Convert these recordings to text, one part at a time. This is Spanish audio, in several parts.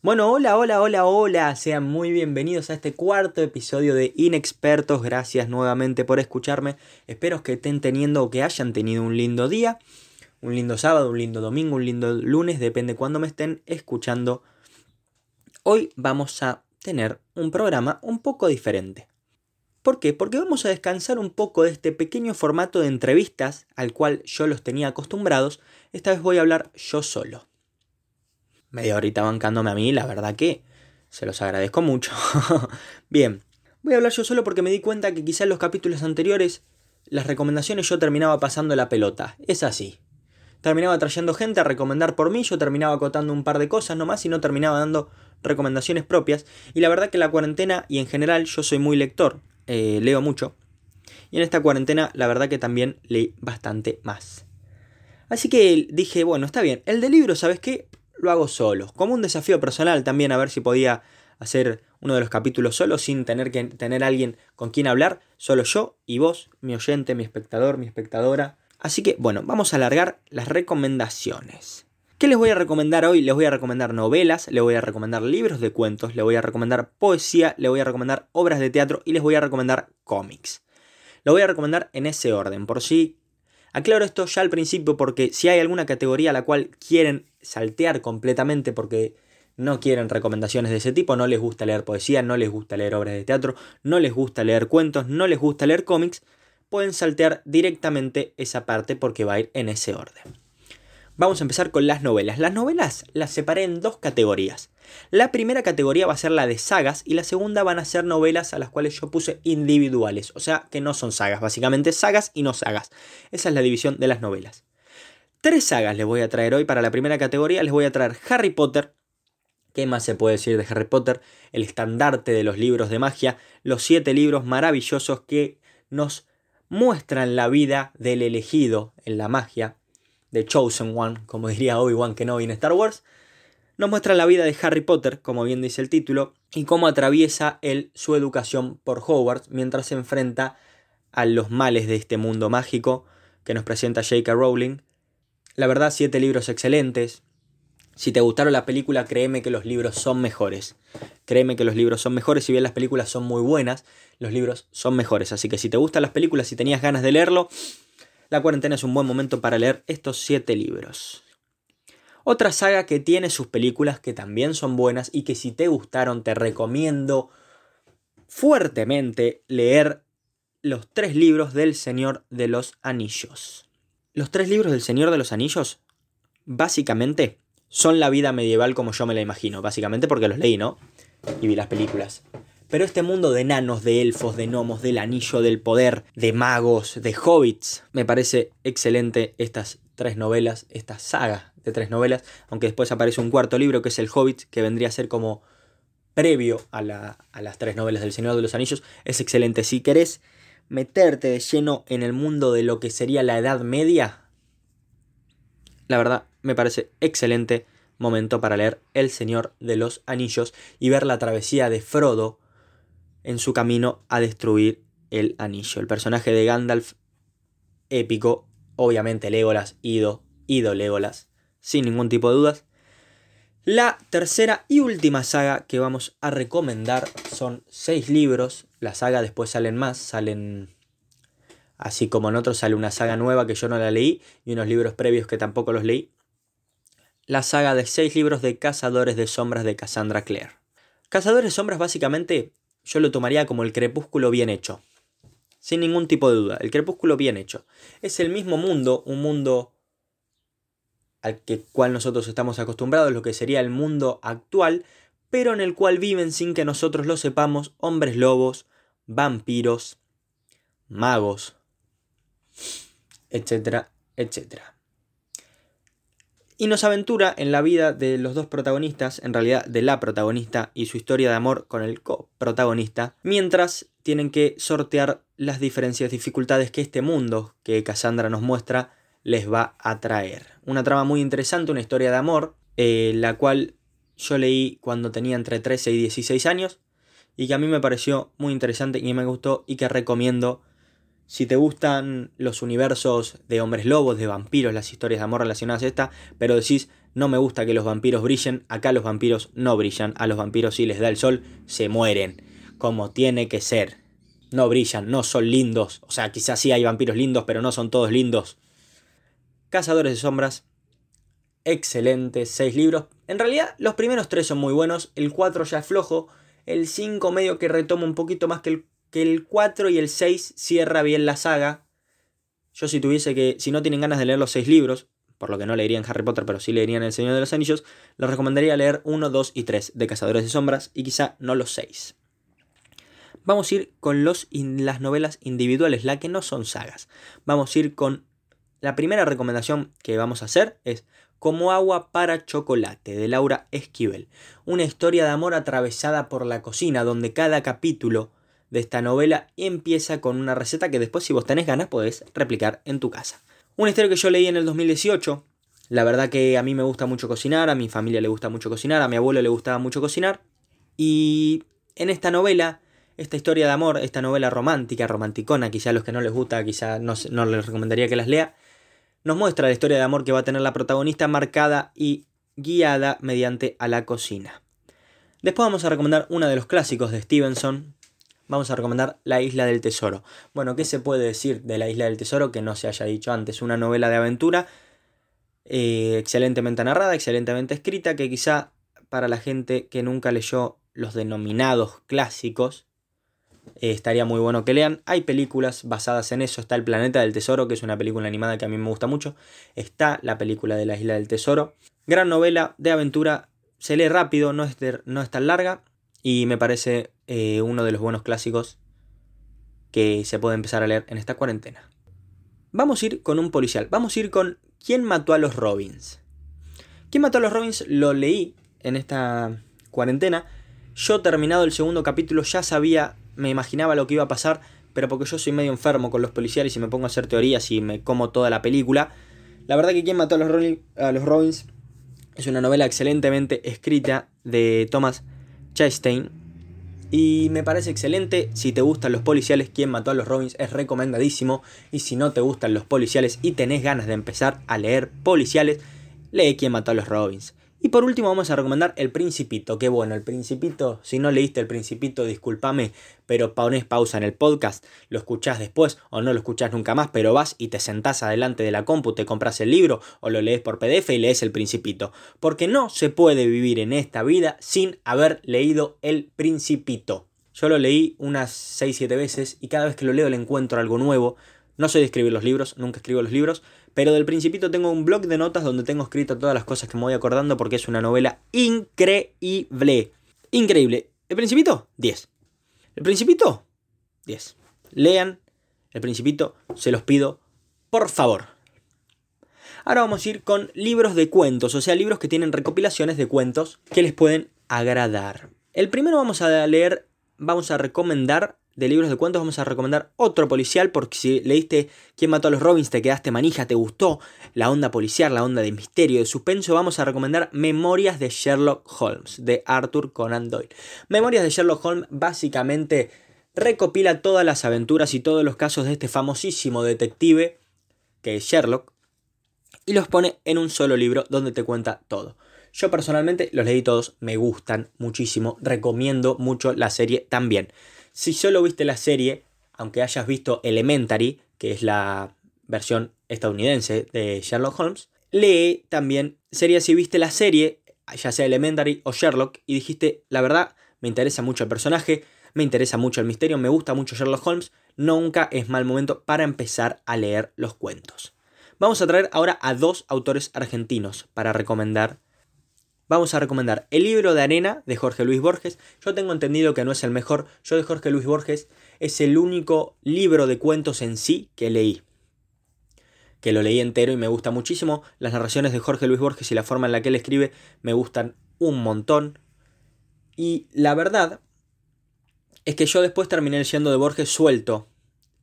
Bueno, hola, hola, hola, hola, sean muy bienvenidos a este cuarto episodio de Inexpertos, gracias nuevamente por escucharme, espero que estén teniendo o que hayan tenido un lindo día, un lindo sábado, un lindo domingo, un lindo lunes, depende cuándo me estén escuchando. Hoy vamos a tener un programa un poco diferente. ¿Por qué? Porque vamos a descansar un poco de este pequeño formato de entrevistas al cual yo los tenía acostumbrados, esta vez voy a hablar yo solo media horita bancándome a mí, la verdad que se los agradezco mucho. Bien, voy a hablar yo solo porque me di cuenta que quizás en los capítulos anteriores las recomendaciones yo terminaba pasando la pelota. Es así. Terminaba trayendo gente a recomendar por mí, yo terminaba acotando un par de cosas nomás y no terminaba dando recomendaciones propias. Y la verdad que la cuarentena y en general yo soy muy lector, eh, leo mucho. Y en esta cuarentena la verdad que también leí bastante más. Así que dije, bueno, está bien, el de libro, ¿sabes qué? Lo hago solo. Como un desafío personal también a ver si podía hacer uno de los capítulos solo sin tener que tener alguien con quien hablar, solo yo y vos, mi oyente, mi espectador, mi espectadora. Así que bueno, vamos a alargar las recomendaciones. ¿Qué les voy a recomendar hoy? Les voy a recomendar novelas, les voy a recomendar libros de cuentos, les voy a recomendar poesía, les voy a recomendar obras de teatro y les voy a recomendar cómics. Lo voy a recomendar en ese orden, por si Aclaro esto ya al principio porque si hay alguna categoría a la cual quieren saltear completamente porque no quieren recomendaciones de ese tipo, no les gusta leer poesía, no les gusta leer obras de teatro, no les gusta leer cuentos, no les gusta leer cómics, pueden saltear directamente esa parte porque va a ir en ese orden. Vamos a empezar con las novelas. Las novelas las separé en dos categorías. La primera categoría va a ser la de sagas y la segunda van a ser novelas a las cuales yo puse individuales, o sea que no son sagas, básicamente sagas y no sagas. Esa es la división de las novelas. Tres sagas les voy a traer hoy para la primera categoría. Les voy a traer Harry Potter. ¿Qué más se puede decir de Harry Potter? El estandarte de los libros de magia. Los siete libros maravillosos que nos muestran la vida del elegido en la magia. The Chosen One, como diría Obi-Wan Kenobi en Star Wars. Nos muestra la vida de Harry Potter, como bien dice el título, y cómo atraviesa él su educación por Hogwarts mientras se enfrenta a los males de este mundo mágico que nos presenta J.K. Rowling la verdad, siete libros excelentes. Si te gustaron la película, créeme que los libros son mejores. Créeme que los libros son mejores, si bien las películas son muy buenas, los libros son mejores. Así que si te gustan las películas, si tenías ganas de leerlo, la cuarentena es un buen momento para leer estos siete libros. Otra saga que tiene sus películas que también son buenas y que si te gustaron te recomiendo fuertemente leer los tres libros del Señor de los Anillos. Los tres libros del Señor de los Anillos, básicamente, son la vida medieval como yo me la imagino, básicamente porque los leí, ¿no? Y vi las películas. Pero este mundo de enanos, de elfos, de gnomos, del anillo del poder, de magos, de hobbits, me parece excelente estas tres novelas, esta saga de tres novelas, aunque después aparece un cuarto libro que es El Hobbit, que vendría a ser como previo a, a las tres novelas del Señor de los Anillos, es excelente. Si querés meterte de lleno en el mundo de lo que sería la Edad Media, la verdad me parece excelente momento para leer El Señor de los Anillos y ver la travesía de Frodo en su camino a destruir el anillo. El personaje de Gandalf, épico, obviamente Legolas, Ido, Ido Legolas, sin ningún tipo de dudas. La tercera y última saga que vamos a recomendar son seis libros. La saga después salen más, salen así como en otros sale una saga nueva que yo no la leí y unos libros previos que tampoco los leí. La saga de seis libros de Cazadores de Sombras de Cassandra Clare. Cazadores de Sombras básicamente yo lo tomaría como el crepúsculo bien hecho. Sin ningún tipo de duda, el crepúsculo bien hecho. Es el mismo mundo, un mundo al que, cual nosotros estamos acostumbrados, lo que sería el mundo actual, pero en el cual viven sin que nosotros lo sepamos hombres lobos, vampiros, magos, etcétera, etcétera. Y nos aventura en la vida de los dos protagonistas, en realidad de la protagonista y su historia de amor con el coprotagonista, mientras tienen que sortear las diferencias, dificultades que este mundo que Cassandra nos muestra les va a traer. Una trama muy interesante, una historia de amor, eh, la cual yo leí cuando tenía entre 13 y 16 años y que a mí me pareció muy interesante y me gustó y que recomiendo si te gustan los universos de hombres lobos, de vampiros, las historias de amor relacionadas a esta, pero decís, No me gusta que los vampiros brillen, acá los vampiros no brillan, a los vampiros si les da el sol, se mueren, como tiene que ser. No brillan, no son lindos, o sea, quizás sí hay vampiros lindos, pero no son todos lindos. Cazadores de sombras, excelente, seis libros. En realidad, los primeros tres son muy buenos, el 4 ya es flojo, el 5 medio que retoma un poquito más que el, que el 4 y el 6 cierra bien la saga. Yo si tuviese que, si no tienen ganas de leer los seis libros, por lo que no leerían Harry Potter, pero sí leerían El Señor de los Anillos, les recomendaría leer 1, 2 y 3 de Cazadores de Sombras y quizá no los 6. Vamos a ir con los, las novelas individuales, la que no son sagas. Vamos a ir con la primera recomendación que vamos a hacer es como agua para chocolate de Laura Esquivel. Una historia de amor atravesada por la cocina donde cada capítulo de esta novela empieza con una receta que después si vos tenés ganas podés replicar en tu casa. Una historia que yo leí en el 2018. La verdad que a mí me gusta mucho cocinar, a mi familia le gusta mucho cocinar, a mi abuelo le gustaba mucho cocinar. Y en esta novela, esta historia de amor, esta novela romántica, romanticona, quizá a los que no les gusta, quizá no, no les recomendaría que las lea, nos muestra la historia de amor que va a tener la protagonista marcada y guiada mediante a la cocina. Después vamos a recomendar uno de los clásicos de Stevenson. Vamos a recomendar La Isla del Tesoro. Bueno, ¿qué se puede decir de La Isla del Tesoro que no se haya dicho antes? Una novela de aventura eh, excelentemente narrada, excelentemente escrita, que quizá para la gente que nunca leyó los denominados clásicos, eh, estaría muy bueno que lean. Hay películas basadas en eso. Está El Planeta del Tesoro, que es una película animada que a mí me gusta mucho. Está la película de la Isla del Tesoro. Gran novela de aventura. Se lee rápido, no es, no es tan larga. Y me parece eh, uno de los buenos clásicos que se puede empezar a leer en esta cuarentena. Vamos a ir con un policial. Vamos a ir con ¿Quién mató a los Robins? ¿Quién mató a los Robins? Lo leí en esta cuarentena. Yo terminado el segundo capítulo ya sabía me imaginaba lo que iba a pasar, pero porque yo soy medio enfermo con los policiales y me pongo a hacer teorías y me como toda la película. La verdad que quien mató a los, a los Robins es una novela excelentemente escrita de Thomas Chastain. Y me parece excelente, si te gustan los policiales, quien mató a los Robins es recomendadísimo. Y si no te gustan los policiales y tenés ganas de empezar a leer policiales, lee quien mató a los Robins. Y por último vamos a recomendar El Principito, que bueno, El Principito, si no leíste El Principito, discúlpame, pero pones pausa en el podcast, lo escuchás después o no lo escuchás nunca más, pero vas y te sentás adelante de la compu, te compras el libro o lo lees por PDF y lees El Principito. Porque no se puede vivir en esta vida sin haber leído El Principito. Yo lo leí unas 6-7 veces y cada vez que lo leo le encuentro algo nuevo. No sé de escribir los libros, nunca escribo los libros, pero del principito tengo un blog de notas donde tengo escrito todas las cosas que me voy acordando porque es una novela increíble. Increíble. ¿El principito? 10. ¿El principito? 10. Lean El principito, se los pido, por favor. Ahora vamos a ir con libros de cuentos, o sea, libros que tienen recopilaciones de cuentos que les pueden agradar. El primero vamos a leer, vamos a recomendar de libros de cuentos vamos a recomendar otro policial porque si leíste Quién mató a los Robins te quedaste manija, te gustó la onda policial, la onda de misterio, de suspenso, vamos a recomendar Memorias de Sherlock Holmes de Arthur Conan Doyle. Memorias de Sherlock Holmes básicamente recopila todas las aventuras y todos los casos de este famosísimo detective que es Sherlock y los pone en un solo libro donde te cuenta todo. Yo personalmente los leí todos, me gustan muchísimo, recomiendo mucho la serie también. Si solo viste la serie, aunque hayas visto Elementary, que es la versión estadounidense de Sherlock Holmes, lee también sería si viste la serie, ya sea Elementary o Sherlock, y dijiste, la verdad, me interesa mucho el personaje, me interesa mucho el misterio, me gusta mucho Sherlock Holmes, nunca es mal momento para empezar a leer los cuentos. Vamos a traer ahora a dos autores argentinos para recomendar vamos a recomendar El libro de arena de Jorge Luis Borges. Yo tengo entendido que no es el mejor. Yo de Jorge Luis Borges es el único libro de cuentos en sí que leí. Que lo leí entero y me gusta muchísimo. Las narraciones de Jorge Luis Borges y la forma en la que él escribe me gustan un montón. Y la verdad es que yo después terminé leyendo de Borges suelto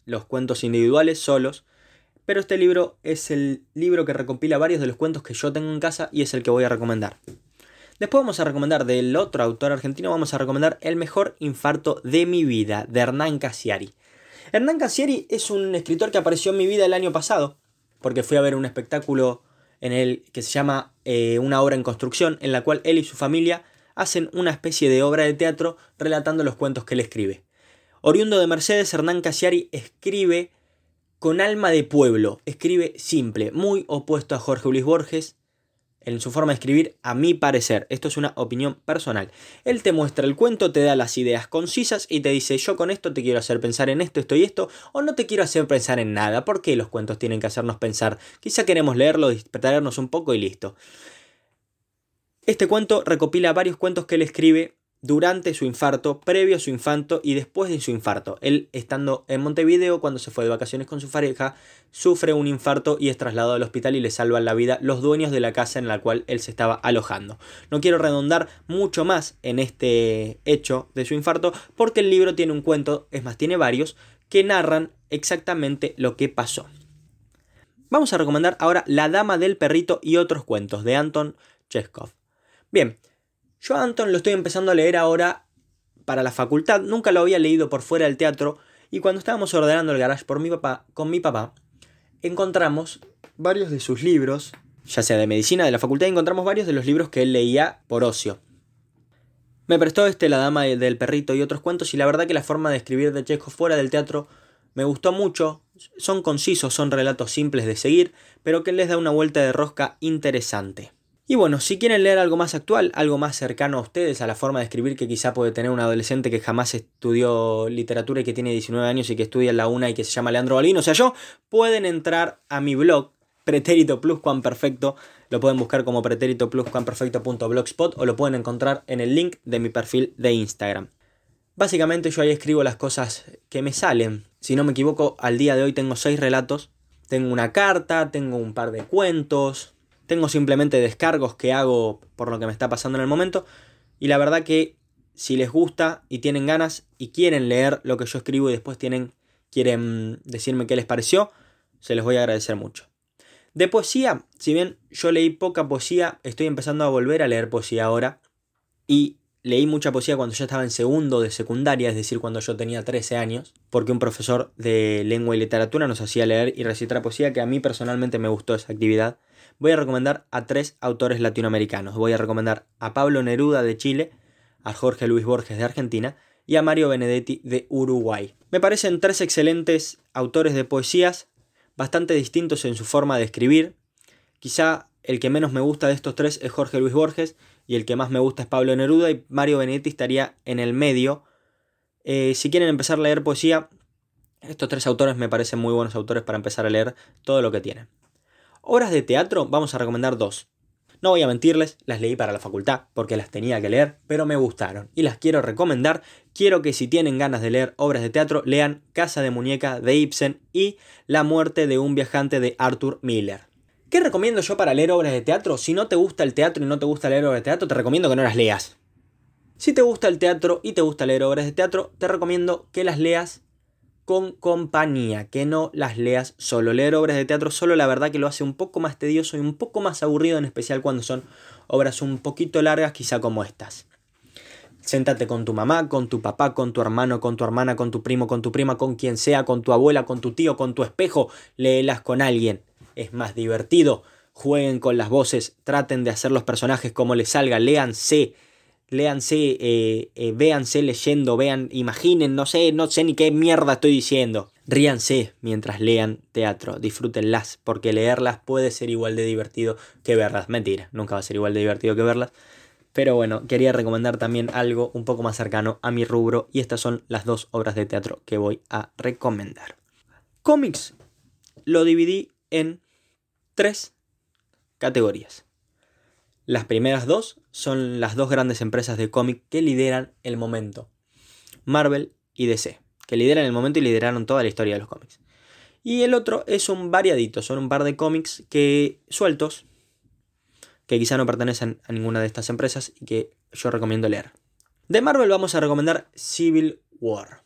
los cuentos individuales, solos. Pero este libro es el libro que recopila varios de los cuentos que yo tengo en casa y es el que voy a recomendar. Después vamos a recomendar del otro autor argentino, vamos a recomendar El mejor infarto de mi vida, de Hernán Casiari. Hernán Casiari es un escritor que apareció en mi vida el año pasado, porque fui a ver un espectáculo en el que se llama eh, Una obra en construcción, en la cual él y su familia hacen una especie de obra de teatro relatando los cuentos que él escribe. Oriundo de Mercedes, Hernán Casiari escribe con alma de pueblo, escribe simple, muy opuesto a Jorge Luis Borges en su forma de escribir, a mi parecer. Esto es una opinión personal. Él te muestra el cuento, te da las ideas concisas y te dice, yo con esto te quiero hacer pensar en esto, esto y esto, o no te quiero hacer pensar en nada. ¿Por qué los cuentos tienen que hacernos pensar? Quizá queremos leerlo, distraernos un poco y listo. Este cuento recopila varios cuentos que él escribe durante su infarto, previo a su infarto y después de su infarto. Él, estando en Montevideo, cuando se fue de vacaciones con su pareja, sufre un infarto y es trasladado al hospital y le salvan la vida los dueños de la casa en la cual él se estaba alojando. No quiero redondar mucho más en este hecho de su infarto, porque el libro tiene un cuento, es más, tiene varios, que narran exactamente lo que pasó. Vamos a recomendar ahora La Dama del Perrito y otros cuentos de Anton Chekhov. Bien, yo Anton lo estoy empezando a leer ahora para la facultad, nunca lo había leído por fuera del teatro y cuando estábamos ordenando el garage por mi papá, con mi papá, encontramos varios de sus libros, ya sea de medicina de la facultad, encontramos varios de los libros que él leía por ocio. Me prestó este La Dama del Perrito y otros cuentos y la verdad que la forma de escribir de Chekhov fuera del teatro me gustó mucho, son concisos, son relatos simples de seguir, pero que les da una vuelta de rosca interesante. Y bueno, si quieren leer algo más actual, algo más cercano a ustedes, a la forma de escribir que quizá puede tener un adolescente que jamás estudió literatura y que tiene 19 años y que estudia en la UNA y que se llama Leandro Balino, o sea yo, pueden entrar a mi blog, pretérito plus perfecto, lo pueden buscar como pretérito plus perfecto.blogspot o lo pueden encontrar en el link de mi perfil de Instagram. Básicamente yo ahí escribo las cosas que me salen. Si no me equivoco, al día de hoy tengo 6 relatos. Tengo una carta, tengo un par de cuentos, tengo simplemente descargos que hago por lo que me está pasando en el momento. Y la verdad que si les gusta y tienen ganas y quieren leer lo que yo escribo y después tienen, quieren decirme qué les pareció, se les voy a agradecer mucho. De poesía, si bien yo leí poca poesía, estoy empezando a volver a leer poesía ahora. Y leí mucha poesía cuando yo estaba en segundo de secundaria, es decir, cuando yo tenía 13 años, porque un profesor de lengua y literatura nos hacía leer y recitar poesía, que a mí personalmente me gustó esa actividad voy a recomendar a tres autores latinoamericanos. Voy a recomendar a Pablo Neruda de Chile, a Jorge Luis Borges de Argentina y a Mario Benedetti de Uruguay. Me parecen tres excelentes autores de poesías, bastante distintos en su forma de escribir. Quizá el que menos me gusta de estos tres es Jorge Luis Borges y el que más me gusta es Pablo Neruda y Mario Benedetti estaría en el medio. Eh, si quieren empezar a leer poesía, estos tres autores me parecen muy buenos autores para empezar a leer todo lo que tienen. Obras de teatro vamos a recomendar dos. No voy a mentirles, las leí para la facultad porque las tenía que leer, pero me gustaron y las quiero recomendar. Quiero que si tienen ganas de leer obras de teatro, lean Casa de Muñeca de Ibsen y La muerte de un viajante de Arthur Miller. ¿Qué recomiendo yo para leer obras de teatro? Si no te gusta el teatro y no te gusta leer obras de teatro, te recomiendo que no las leas. Si te gusta el teatro y te gusta leer obras de teatro, te recomiendo que las leas con compañía, que no las leas solo. Leer obras de teatro solo la verdad que lo hace un poco más tedioso y un poco más aburrido, en especial cuando son obras un poquito largas, quizá como estas. Séntate con tu mamá, con tu papá, con tu hermano, con tu hermana, con tu primo, con tu prima, con quien sea, con tu abuela, con tu tío, con tu espejo, léelas con alguien. Es más divertido. Jueguen con las voces, traten de hacer los personajes como les salga, léanse, léanse, eh, eh, véanse leyendo, vean, imaginen, no sé, no sé ni qué mierda estoy diciendo. Ríanse mientras lean teatro, disfrútenlas, porque leerlas puede ser igual de divertido que verlas. Mentira, nunca va a ser igual de divertido que verlas. Pero bueno, quería recomendar también algo un poco más cercano a mi rubro y estas son las dos obras de teatro que voy a recomendar. Cómics lo dividí en tres categorías. Las primeras dos son las dos grandes empresas de cómic que lideran el momento. Marvel y DC, que lideran el momento y lideraron toda la historia de los cómics. Y el otro es un variadito, son un par de cómics que sueltos, que quizá no pertenecen a ninguna de estas empresas y que yo recomiendo leer. De Marvel vamos a recomendar Civil War.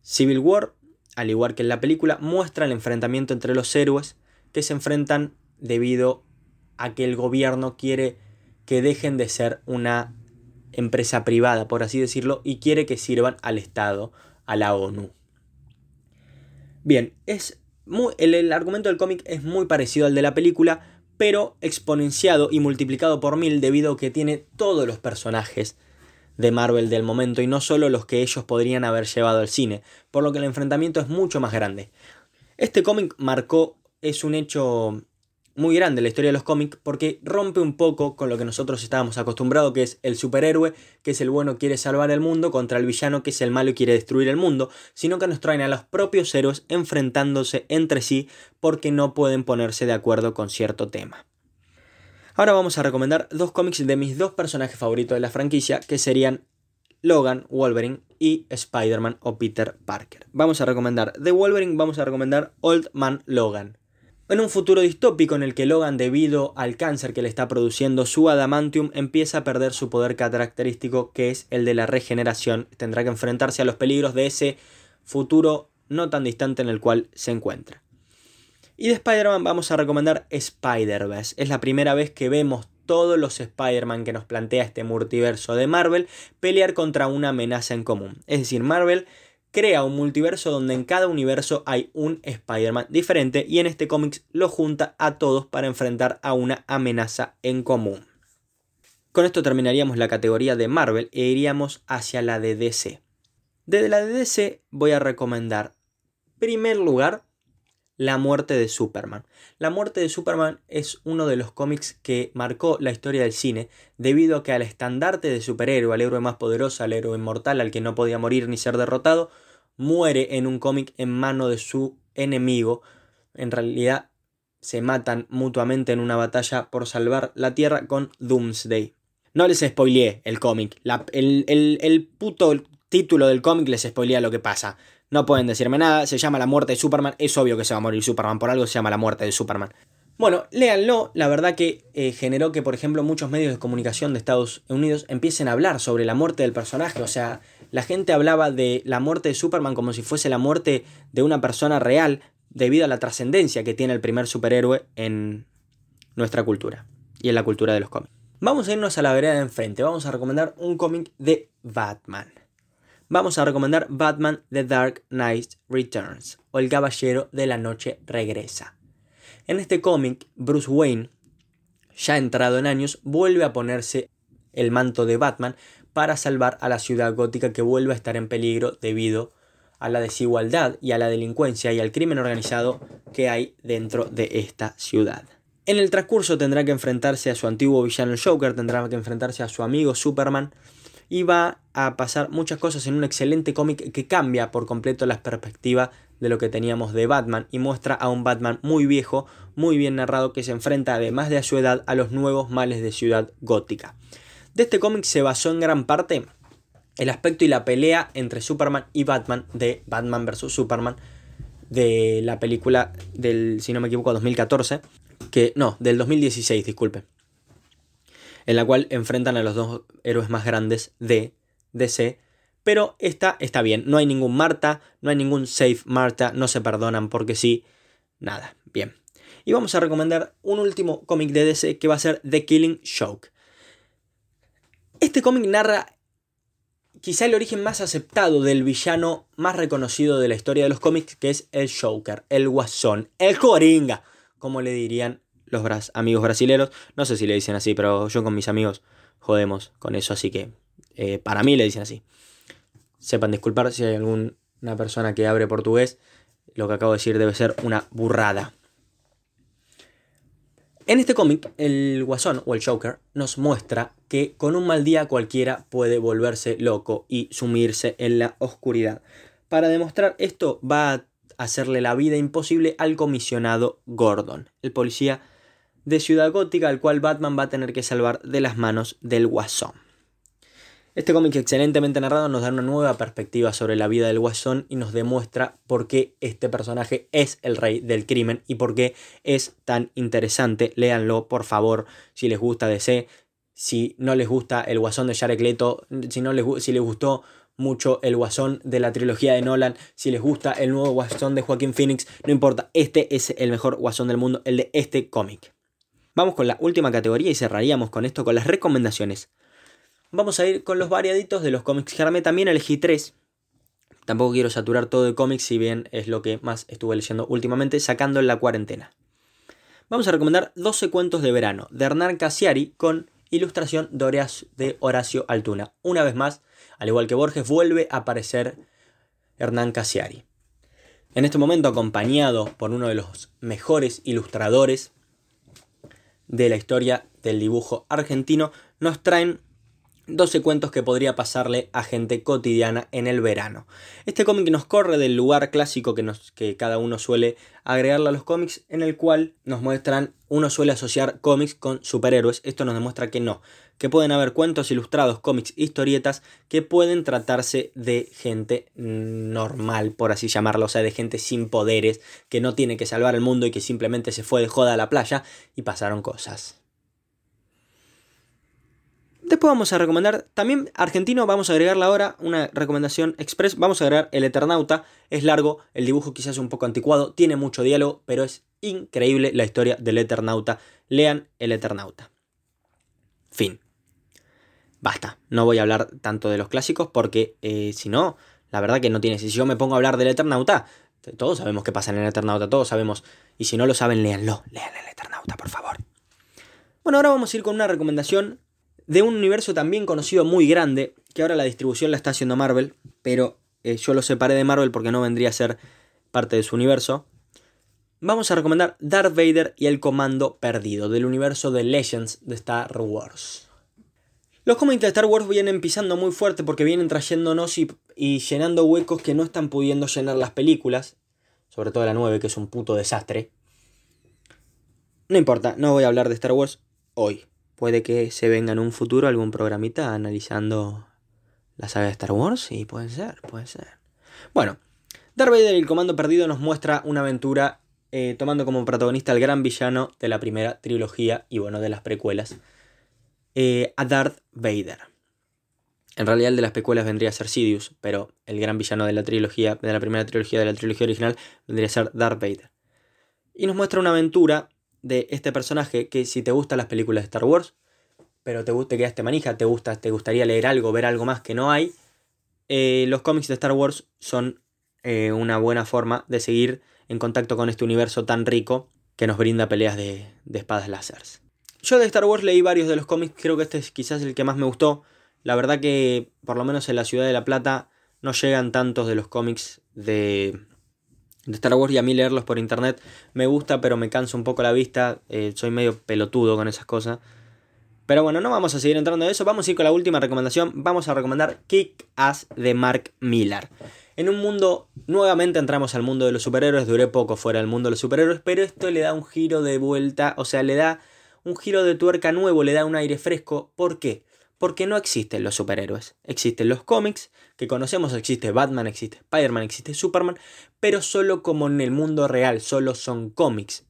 Civil War, al igual que en la película, muestra el enfrentamiento entre los héroes que se enfrentan debido a que el gobierno quiere que dejen de ser una empresa privada, por así decirlo, y quiere que sirvan al Estado, a la ONU. Bien, es muy, el, argumento del cómic es muy parecido al de la película, pero exponenciado y multiplicado por mil debido a que tiene todos los personajes de Marvel del momento y no solo los que ellos podrían haber llevado al cine, por lo que el enfrentamiento es mucho más grande. Este cómic marcó, es un hecho muy grande la historia de los cómics porque rompe un poco con lo que nosotros estábamos acostumbrados, que es el superhéroe, que es el bueno quiere salvar el mundo, contra el villano, que es el malo y quiere destruir el mundo, sino que nos traen a los propios héroes enfrentándose entre sí porque no pueden ponerse de acuerdo con cierto tema. Ahora vamos a recomendar dos cómics de mis dos personajes favoritos de la franquicia, que serían Logan, Wolverine y Spider-Man o Peter Parker. Vamos a recomendar de Wolverine, vamos a recomendar Old Man Logan. En un futuro distópico en el que Logan, debido al cáncer que le está produciendo su adamantium, empieza a perder su poder característico que es el de la regeneración, tendrá que enfrentarse a los peligros de ese futuro no tan distante en el cual se encuentra. Y de Spider-Man vamos a recomendar Spider-Verse. Es la primera vez que vemos todos los Spider-Man que nos plantea este multiverso de Marvel pelear contra una amenaza en común. Es decir, Marvel crea un multiverso donde en cada universo hay un Spider-Man diferente y en este cómic lo junta a todos para enfrentar a una amenaza en común. Con esto terminaríamos la categoría de Marvel e iríamos hacia la de DC. Desde la de DC voy a recomendar, primer lugar, La muerte de Superman. La muerte de Superman es uno de los cómics que marcó la historia del cine debido a que al estandarte de superhéroe, al héroe más poderoso, al héroe inmortal, al que no podía morir ni ser derrotado, muere en un cómic en mano de su enemigo. En realidad se matan mutuamente en una batalla por salvar la Tierra con Doomsday. No les spoileé el cómic. El, el, puto título del cómic les spoilea lo que pasa. No pueden decirme nada, se llama La muerte de Superman, es obvio que se va a morir Superman, por algo se llama La muerte de Superman. Bueno, léanlo, la verdad que eh, generó que, por ejemplo, muchos medios de comunicación de Estados Unidos empiecen a hablar sobre la muerte del personaje, o sea, la gente hablaba de la muerte de Superman como si fuese la muerte de una persona real, debido a la trascendencia que tiene el primer superhéroe en nuestra cultura y en la cultura de los cómics. Vamos a irnos a la vereda de enfrente, vamos a recomendar un cómic de Batman vamos a recomendar Batman The Dark Knight Returns o El Caballero de la Noche Regresa. En este cómic, Bruce Wayne, ya entrado en años, vuelve a ponerse el manto de Batman para salvar a la ciudad gótica que vuelve a estar en peligro debido a la desigualdad y a la delincuencia y al crimen organizado que hay dentro de esta ciudad. En el transcurso tendrá que enfrentarse a su antiguo villano Joker, tendrá que enfrentarse a su amigo Superman, y va a pasar muchas cosas en un excelente cómic que cambia por completo la perspectiva de lo que teníamos de Batman y muestra a un Batman muy viejo, muy bien narrado que se enfrenta además de a su edad a los nuevos males de ciudad gótica. De este cómic se basó en gran parte el aspecto y la pelea entre Superman y Batman de Batman vs. Superman de la película del, si no me equivoco, 2014, que no, del 2016, disculpe en la cual enfrentan a los dos héroes más grandes de DC. Pero esta está bien, no hay ningún Marta, no hay ningún Safe Marta, no se perdonan porque sí, nada, bien. Y vamos a recomendar un último cómic de DC que va a ser The Killing Joke. Este cómic narra quizá el origen más aceptado del villano más reconocido de la historia de los cómics, que es el Joker, el Guasón, el Coringa, como le dirían los amigos brasileros. No sé si le dicen así, pero yo con mis amigos jodemos con eso, así que eh, para mí le dicen así. Sepan disculpar si hay alguna persona que abre portugués. Lo que acabo de decir debe ser una burrada. En este cómic, el Guasón o el Joker nos muestra que con un mal día cualquiera puede volverse loco y sumirse en la oscuridad. Para demostrar esto va a hacerle la vida imposible al comisionado Gordon, el policía de Ciudad Gótica al cual Batman va a tener que salvar de las manos del Guasón. Este cómic excelentemente narrado nos da una nueva perspectiva sobre la vida del Guasón y nos demuestra por qué este personaje es el rey del crimen y por qué es tan interesante. Léanlo, por favor, si les gusta DC, si no les gusta el Guasón de Jared Leto, si, no les, si les gustó mucho el Guasón de la trilogía de Nolan, si les gusta el nuevo Guasón de Joaquín Phoenix, no importa, este es el mejor Guasón del mundo, el de este cómic. Vamos con la última categoría y cerraríamos con esto con las recomendaciones. Vamos a ir con los variaditos de los cómics que También elegí tres. Tampoco quiero saturar todo de cómics, si bien es lo que más estuve leyendo últimamente, sacando en la cuarentena. vamos a recomendar 12 cuentos de verano de Hernán Casiari con ilustración de Horacio Altuna. Una vez más, al igual que Borges, vuelve a aparecer Hernán Casiari. En este momento acompañado por uno de los mejores ilustradores de la historia del dibujo argentino, nos traen 12 cuentos que podría pasarle a gente cotidiana en el verano. Este cómic nos corre del lugar clásico que, cada uno suele agregarle a los cómics, en el cual nos muestran, uno suele asociar cómics con superhéroes. Esto nos demuestra que no, que pueden haber cuentos ilustrados, cómics, historietas que pueden tratarse de gente normal, por así llamarlo, o sea, de gente sin poderes, que no tiene que salvar el mundo y que simplemente se fue de joda a la playa y pasaron cosas. Después vamos a recomendar, también argentino, vamos a agregarle ahora una recomendación express. Vamos a agregar El Eternauta. Es largo, el dibujo quizás un poco anticuado, tiene mucho diálogo, pero es increíble la historia del Eternauta. Lean El Eternauta. Fin. Basta, no voy a hablar tanto de los clásicos porque eh, si no, la verdad que no tiene. Si yo me pongo a hablar del Eternauta, todos sabemos qué pasa en el Eternauta, todos sabemos. Y si no lo saben, léanlo. Lean el Eternauta, por favor. Bueno, ahora vamos a ir con una recomendación de un universo también conocido muy grande, que ahora la distribución la está haciendo Marvel, pero eh, yo lo separé de Marvel porque no vendría a ser parte de su universo. Vamos a recomendar Darth Vader y el Comando Perdido, del universo de Legends de Star Wars. Los cómics de Star Wars vienen pisando muy fuerte porque vienen trayéndonos y, y llenando huecos que no están pudiendo llenar las películas, sobre todo la 9, que es un puto desastre. No importa, no voy a hablar de Star Wars hoy. Puede que se venga en un futuro algún programita analizando la saga de Star Wars. Y puede ser, puede ser. Bueno, Darth Vader y el Comando Perdido nos muestra una aventura eh, tomando como protagonista al gran villano de la primera trilogía y bueno, de las precuelas, eh, a Darth Vader. En realidad el de las precuelas vendría a ser Sidious, pero el gran villano de la trilogía, de la primera trilogía de la trilogía original, vendría a ser Darth Vader. Y nos muestra una aventura de este personaje que si te gustan las películas de Star Wars, pero te, te quedaste manija, te, gusta, te gustaría leer algo, ver algo más que no hay, eh, los cómics de Star Wars son eh, una buena forma de seguir en contacto con este universo tan rico que nos brinda peleas de, de espadas láseres. Yo de Star Wars leí varios de los cómics, creo que este es quizás el que más me gustó. La verdad que, por lo menos en la ciudad de La Plata, no llegan tantos de los cómics de, de Star Wars y a mí leerlos por internet me gusta, pero me cansa un poco la vista. Eh, soy medio pelotudo con esas cosas. Pero bueno, no vamos a seguir entrando en eso. Vamos a ir con la última recomendación. Vamos a recomendar Kick Ass de Mark Millar. En un mundo, nuevamente entramos al mundo de los superhéroes. Duré poco fuera del mundo de los superhéroes, pero esto le da un giro de vuelta. O sea, le da un giro de tuerca nuevo, le da un aire fresco. ¿Por qué? Porque no existen los superhéroes. Existen los cómics que conocemos, existe Batman, existe Spider-Man, existe Superman, pero solo como en el mundo real, solo son cómics.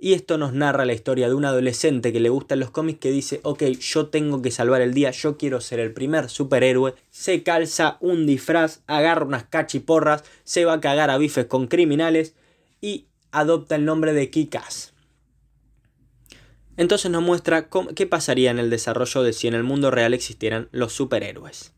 Y esto nos narra la historia de un adolescente que le gustan los cómics que dice, ok, yo tengo que salvar el día, yo quiero ser el primer superhéroe, se calza un disfraz, agarra unas cachiporras, se va a cagar a bifes con criminales y adopta el nombre de Kikas. Entonces nos muestra qué pasaría en el desarrollo de si en el mundo real existieran los superhéroes.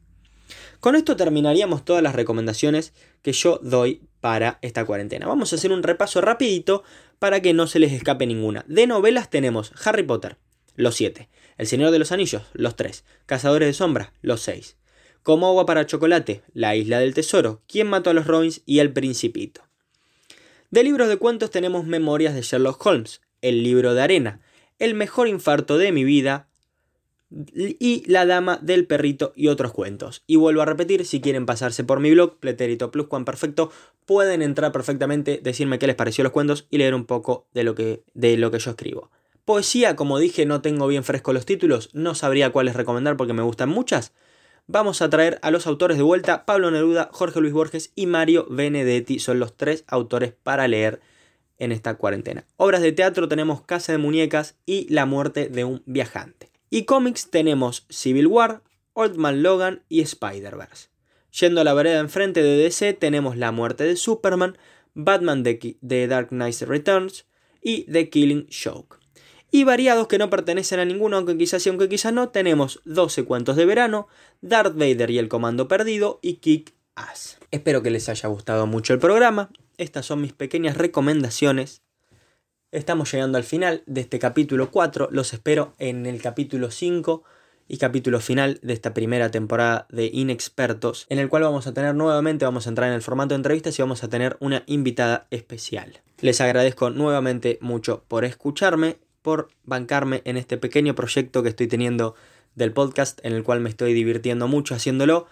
Con esto terminaríamos todas las recomendaciones que yo doy para esta cuarentena. Vamos a hacer un repaso rapidito para que no se les escape ninguna. De novelas tenemos Harry Potter, los 7. El Señor de los Anillos, los 3. Cazadores de Sombras, los 6. Como agua para chocolate, La Isla del Tesoro, Quién mató a los Robins y El Principito. De libros de cuentos tenemos Memorias de Sherlock Holmes, El libro de arena, el mejor infarto de mi vida y La dama del perrito y otros cuentos. Y vuelvo a repetir, si quieren pasarse por mi blog, Pleterito Plus Juan Perfecto, pueden entrar perfectamente, decirme qué les pareció los cuentos y leer un poco de lo que, de lo que yo escribo. Poesía, como dije, no tengo bien fresco los títulos, no sabría cuáles recomendar porque me gustan muchas. Vamos a traer a los autores de vuelta, Pablo Neruda, Jorge Luis Borges y Mario Benedetti, son los tres autores para leer en esta cuarentena. Obras de teatro tenemos Casa de Muñecas y La muerte de un viajante. Y cómics tenemos Civil War, Old Man Logan y Spider-Verse. Yendo a la vereda enfrente de DC tenemos La muerte de Superman, Batman de, Dark Knight Returns y The Killing Joke. Y variados que no pertenecen a ninguno, aunque quizás sí, aunque quizás no, tenemos 12 cuentos de verano, Darth Vader y el Comando Perdido y Kick Ass. Espero que les haya gustado mucho el programa estas son mis pequeñas recomendaciones Estamos llegando al final de este capítulo 4. Los espero en el capítulo 5 y capítulo final de esta primera temporada de Inexpertos, en el cual vamos a tener nuevamente, vamos a entrar en el formato de entrevistas y vamos a tener una invitada especial. Les agradezco nuevamente mucho por escucharme, por bancarme en este pequeño proyecto que estoy teniendo del podcast, en el cual me estoy divirtiendo mucho haciéndolo.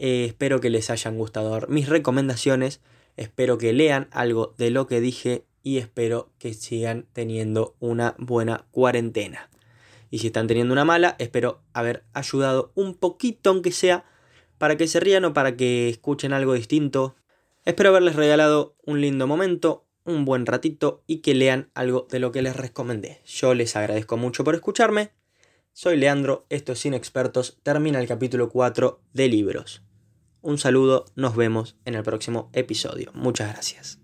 Eh, espero que les hayan gustado mis recomendaciones, espero que lean algo de lo que dije y espero que sigan teniendo una buena cuarentena. Y si están teniendo una mala, espero haber ayudado un poquito, aunque sea, para que se rían o para que escuchen algo distinto. Espero haberles regalado un lindo momento, un buen ratito y que lean algo de lo que les recomendé. Yo les agradezco mucho por escucharme. Soy Leandro, esto es Sin Expertos, termina el capítulo 4 de libros. Un saludo, nos vemos en el próximo episodio. Muchas gracias.